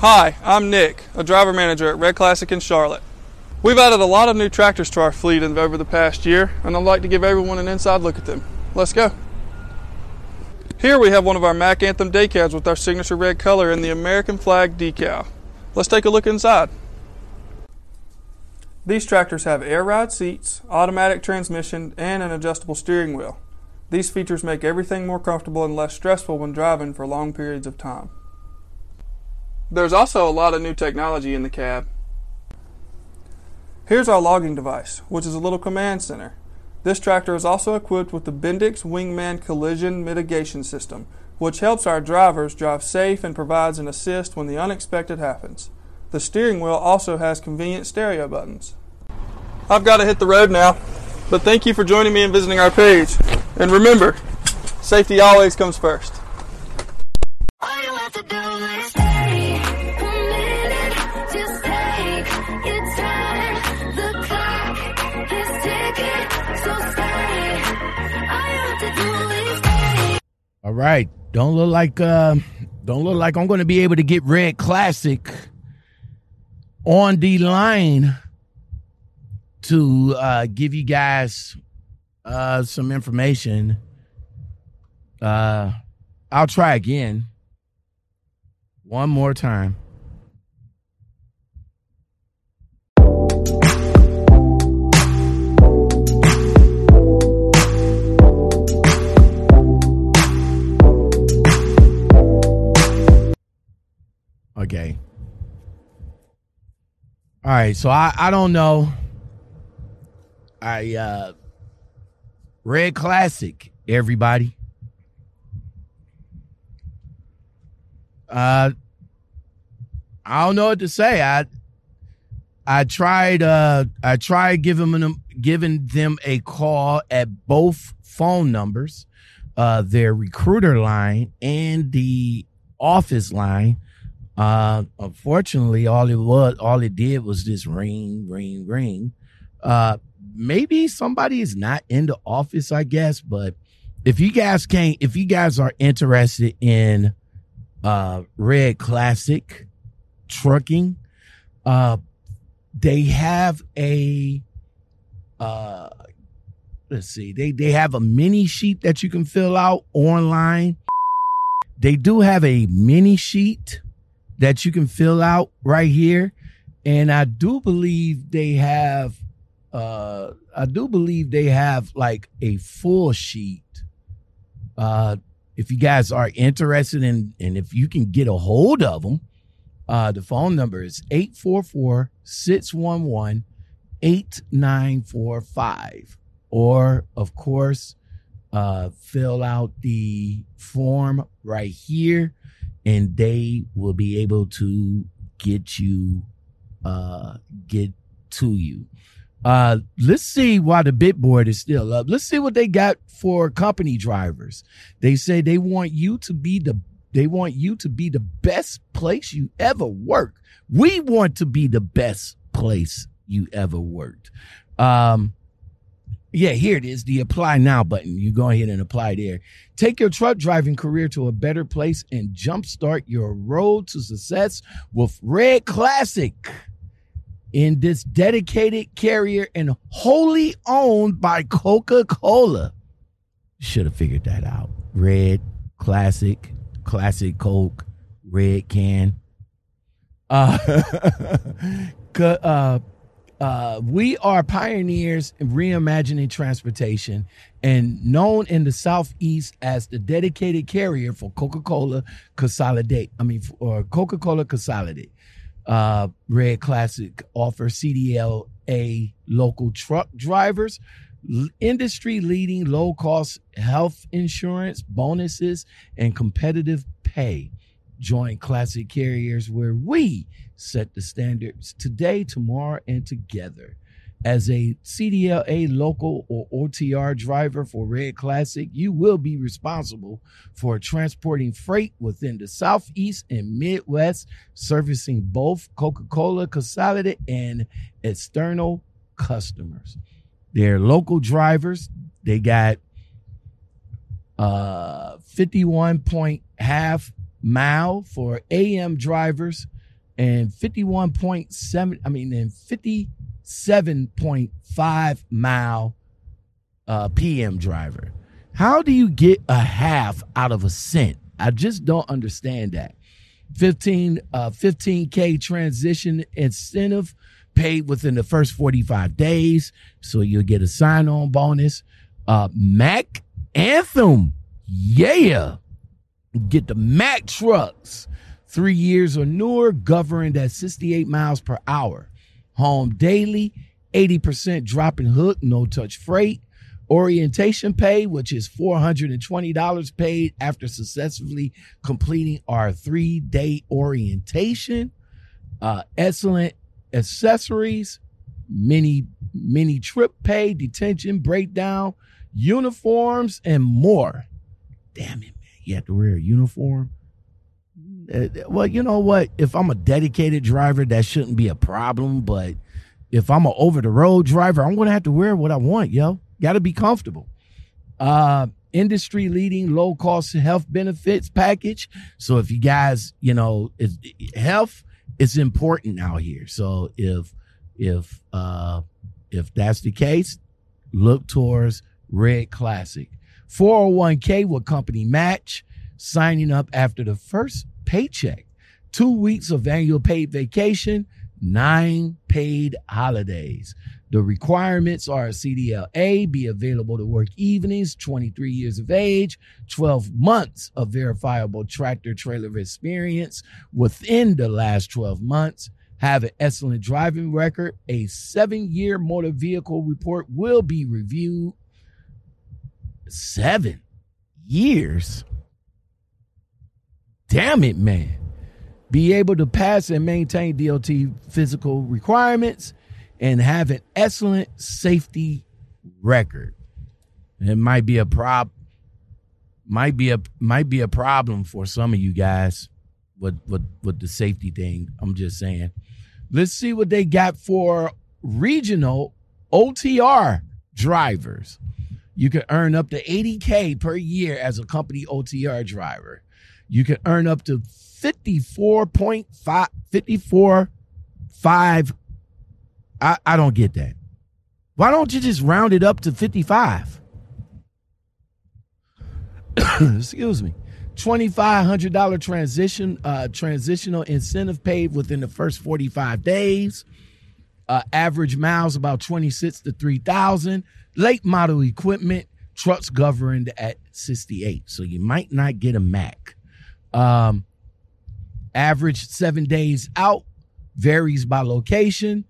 Hi, I'm Nick, a driver manager at Red Classic in Charlotte. We've added a lot of new tractors to our fleet over the past year, and I'd like to give everyone an inside look at them. Let's go. Here we have one of our Mack Anthem day cabs with our signature red color and the American flag decal. Let's take a look inside. These tractors have air ride seats, automatic transmission, and an adjustable steering wheel. These features make everything more comfortable and less stressful when driving for long periods of time. There's also a lot of new technology in the cab. Here's our logging device, which is a little command center. This tractor is also equipped with the Bendix Wingman Collision Mitigation System, which helps our drivers drive safe and provides an assist when the unexpected happens. The steering wheel also has convenient stereo buttons. I've got to hit the road now, but thank you for joining me and visiting our page. And remember, safety always comes first. Right. Don't look like uh don't look like I'm gonna be able to get Red Classic on the line to uh give you guys uh some information. Uh I'll try again. One more time. Okay. All right, so I I don't know. I uh Red Classic, everybody. Uh I don't know what to say. I I tried uh I tried giving them giving them a call at both phone numbers, uh their recruiter line and the office line uh, unfortunately, all it was, all it did was just ring, ring, ring. Uh, maybe somebody is not in the office, I guess. But if you guys can't, if you guys are interested in uh, Red Classic trucking, uh, they have a uh, let's see, they they have a mini sheet that you can fill out online. They do have a mini sheet that you can fill out right here. And I do believe they have uh I do believe they have like a full sheet. Uh if you guys are interested in and if you can get a hold of them, uh the phone number is 844-611-8945 or of course uh fill out the form right here and they will be able to get you uh get to you. Uh let's see why the bitboard is still up. Let's see what they got for company drivers. They say they want you to be the they want you to be the best place you ever work we want to be the best place you ever worked. Um yeah, here it is, the apply now button. You go ahead and apply there. Take your truck driving career to a better place and jumpstart your road to success with Red Classic. In this dedicated carrier and wholly owned by Coca Cola. Should have figured that out. Red Classic, Classic Coke, Red Can. Uh, uh uh, we are pioneers in reimagining transportation and known in the Southeast as the dedicated carrier for Coca Cola Consolidate. I mean, or Coca Cola Consolidate. Uh, Red Classic offers CDLA local truck drivers industry leading low cost health insurance, bonuses, and competitive pay. Join classic carriers where we set the standards today, tomorrow, and together. As a CDLA local or OTR driver for Red Classic, you will be responsible for transporting freight within the Southeast and Midwest, servicing both Coca Cola Consolidated and external customers. They're local drivers. They got uh 51 point half mile for AM drivers and 51.7, I mean, and 57.5 mile uh, PM driver. How do you get a half out of a cent? I just don't understand that. 15 uh, 15k transition incentive paid within the first 45 days so you'll get a sign-on bonus uh Mack anthem yeah get the Mack trucks three years or newer governed at 68 miles per hour home daily 80% drop and hook no touch freight orientation pay, which is $420 paid after successfully completing our three day orientation, uh, excellent accessories, mini, mini trip pay, detention, breakdown, uniforms, and more. Damn it. You have to wear a uniform. Uh, well, you know what? If I'm a dedicated driver, that shouldn't be a problem. But if I'm an over the road driver, I'm going to have to wear what I want, yo. Got to be comfortable. Uh, industry leading low cost health benefits package. So if you guys, you know, health is important out here. So if if uh if that's the case, look towards Red Classic. 401k with company match, signing up after the first paycheck. Two weeks of annual paid vacation, nine paid holidays. The requirements are a CDLA, be available to work evenings, 23 years of age, 12 months of verifiable tractor trailer experience within the last 12 months, have an excellent driving record. A seven year motor vehicle report will be reviewed. Seven years? Damn it, man. Be able to pass and maintain DOT physical requirements and have an excellent safety record. It might be a prob might be a might be a problem for some of you guys with with with the safety thing. I'm just saying. Let's see what they got for regional OTR drivers. You can earn up to 80K per year as a company OTR driver. You can earn up to 54.5 54 5 I, I don't get that. Why don't you just round it up to 55? Excuse me. $2,500 transition, uh, transitional incentive paid within the first 45 days. Uh, average miles about 26 to 3,000. Late model equipment, trucks governed at 68. So you might not get a Mack. Um, average seven days out varies by location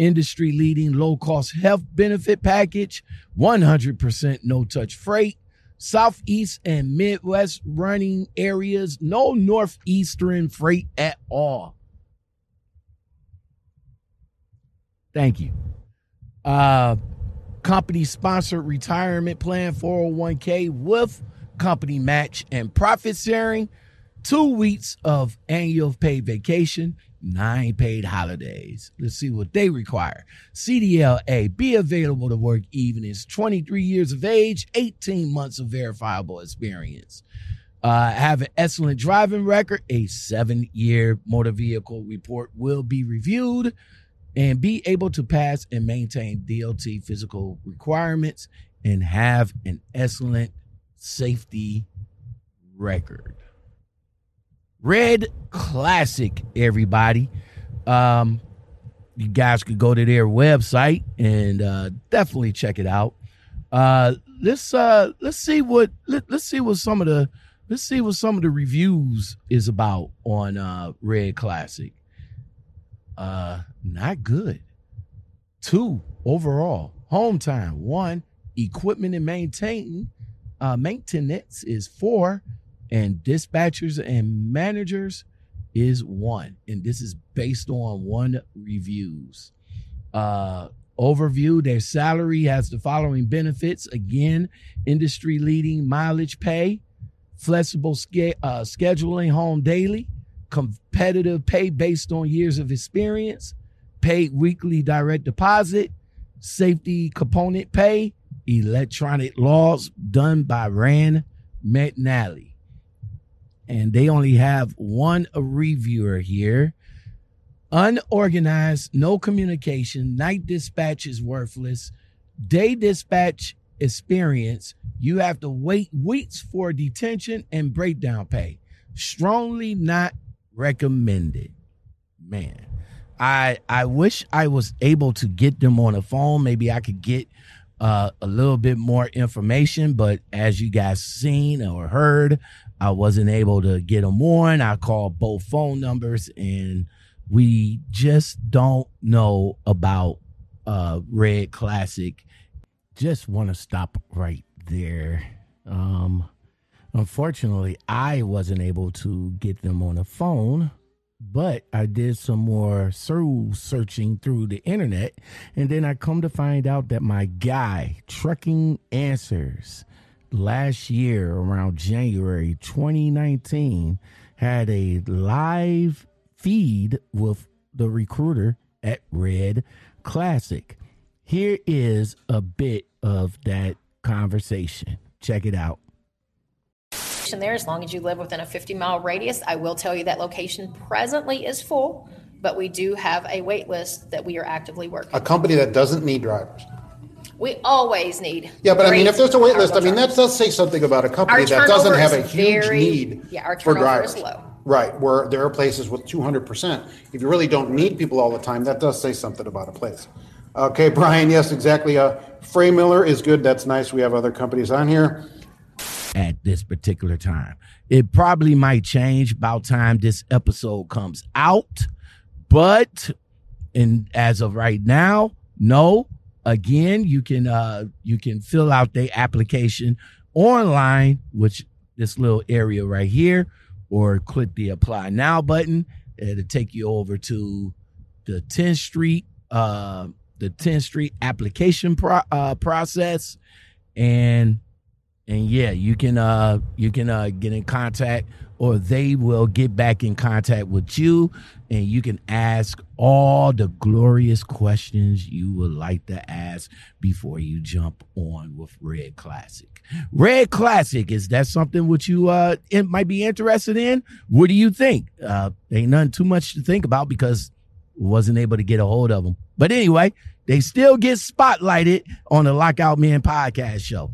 industry leading low cost health benefit package, 100% no touch freight, Southeast and Midwest running areas, no Northeastern freight at all. Thank you. Uh, company sponsored retirement plan 401k with company match and profit sharing, two weeks of annual paid vacation, nine paid holidays. Let's see what they require. CDLA, be available to work evenings, 23 years of age, 18 months of verifiable experience. Uh, have an excellent driving record. A seven year motor vehicle report will be reviewed and be able to pass and maintain DLT physical requirements and have an excellent safety record. Red Classic, everybody. Um, you guys could go to their website and uh, definitely check it out. Uh, let's uh, let's see what let, us see what some of the let's see what some of the reviews is about on uh, Red Classic. Uh, not good. Two overall home time. One equipment and maintaining uh, maintenance is four and dispatchers and managers is one and this is based on one reviews uh overview their salary has the following benefits again industry leading mileage pay flexible ske- uh, scheduling home daily competitive pay based on years of experience paid weekly direct deposit safety component pay electronic laws done by rand mcnally and they only have one reviewer here. Unorganized, no communication, night dispatch is worthless. Day dispatch experience, you have to wait weeks for detention and breakdown pay. Strongly not recommended. Man, I I wish I was able to get them on the phone. Maybe I could get uh, a little bit more information, but as you guys seen or heard, I wasn't able to get them on. I called both phone numbers and we just don't know about uh, Red Classic. Just want to stop right there. Um, unfortunately, I wasn't able to get them on the phone but I did some more soul searching through the internet, and then I come to find out that my guy, Trucking Answers, last year around January 2019, had a live feed with the recruiter at Red Classic. Here is a bit of that conversation. Check it out there as long as you live within a 50 mile radius. I will tell you that location presently is full, but we do have a wait list that we are actively working. A company that doesn't need drivers. We always need. Yeah, but I mean, if there's a wait list, I mean, that does say something about a company that doesn't have a huge very, need yeah, our for turnover is drivers. low. Right, where there are places with two hundred percent. If you really don't need people all the time, that does say something about a place. Okay, Brian, yes, exactly. Uh, Frey Miller is good. That's nice. We have other companies on here. At this particular time. It probably might change about time this episode comes out, but and as of right now, no. Again, you can uh you can fill out the application online, which this little area right here, or click the apply now button. It'll take you over to the Tenstreet uh the Tenstreet application pro- uh, process and and yeah you can uh you can uh get in contact or they will get back in contact with you and you can ask all the glorious questions you would like to ask before you jump on with red classic. Red classic is that something which you uh might be interested in? What do you think? Uh ain't nothing too much to think about because wasn't able to get a hold of them but anyway they still get spotlighted on the lockout man podcast show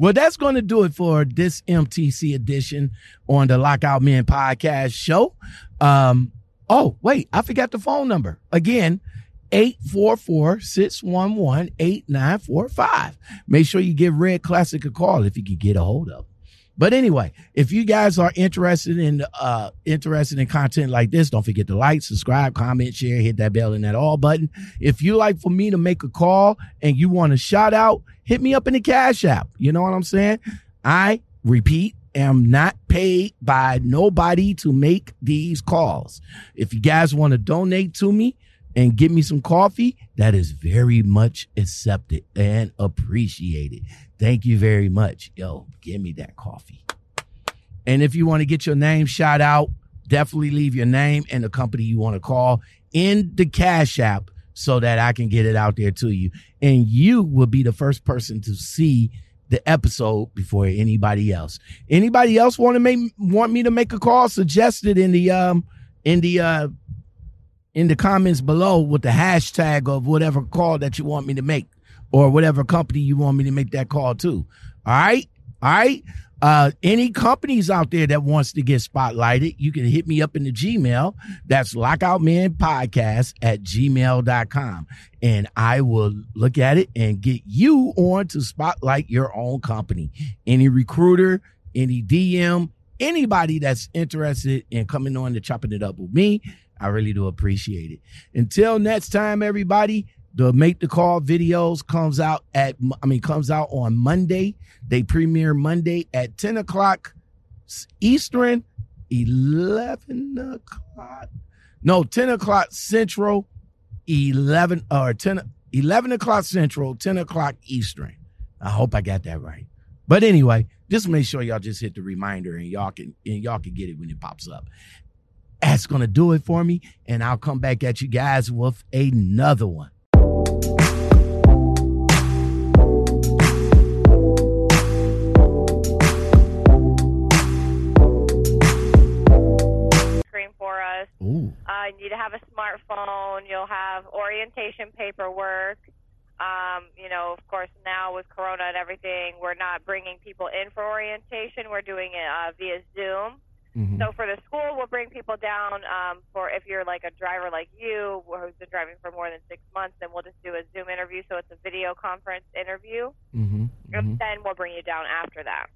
well, that's going to do it for this MTC edition on the Lockout Man podcast show. Um, oh, wait, I forgot the phone number. Again, 844-611-8945. Make sure you give Red Classic a call if you can get a hold of. But anyway, if you guys are interested in uh interested in content like this, don't forget to like, subscribe, comment, share, hit that bell and that all button. If you like for me to make a call and you want a shout out, hit me up in the Cash App. You know what I'm saying? I repeat, am not paid by nobody to make these calls. If you guys want to donate to me and give me some coffee, that is very much accepted and appreciated. Thank you very much. Yo, give me that coffee. And if you want to get your name shout out, definitely leave your name and the company you want to call in the Cash App so that I can get it out there to you. And you will be the first person to see the episode before anybody else. Anybody else want to make want me to make a call? Suggested in the um in the uh in the comments below with the hashtag of whatever call that you want me to make or whatever company you want me to make that call to. All right. All right. Uh, any companies out there that wants to get spotlighted, you can hit me up in the Gmail. That's lockoutmanpodcast at gmail.com. And I will look at it and get you on to spotlight your own company. Any recruiter, any DM, anybody that's interested in coming on to chopping it up with me, I really do appreciate it. Until next time, everybody, the make the call videos comes out at i mean comes out on monday. They premiere monday at 10 o'clock eastern 11 o'clock no 10 o'clock central 11 or 10 11 o'clock central 10 o'clock eastern. I hope i got that right. But anyway just make sure y'all just hit the reminder and y'all can and y'all can get it when it pops up that's gonna do it for me and i'll come back at you guys with another one screen for us. Ooh. Uh, need to have a smartphone. You'll have orientation paperwork. Um, you know, of course, now with Corona and everything, we're not bringing people in for orientation. We're doing it uh, via Zoom. Mhm. So for the school, we'll bring people down. Um, for if you're like a driver like you who's been driving for more than six months, then we'll just do a Zoom interview. So it's a video conference interview, Mhm. and then we'll bring you down after that.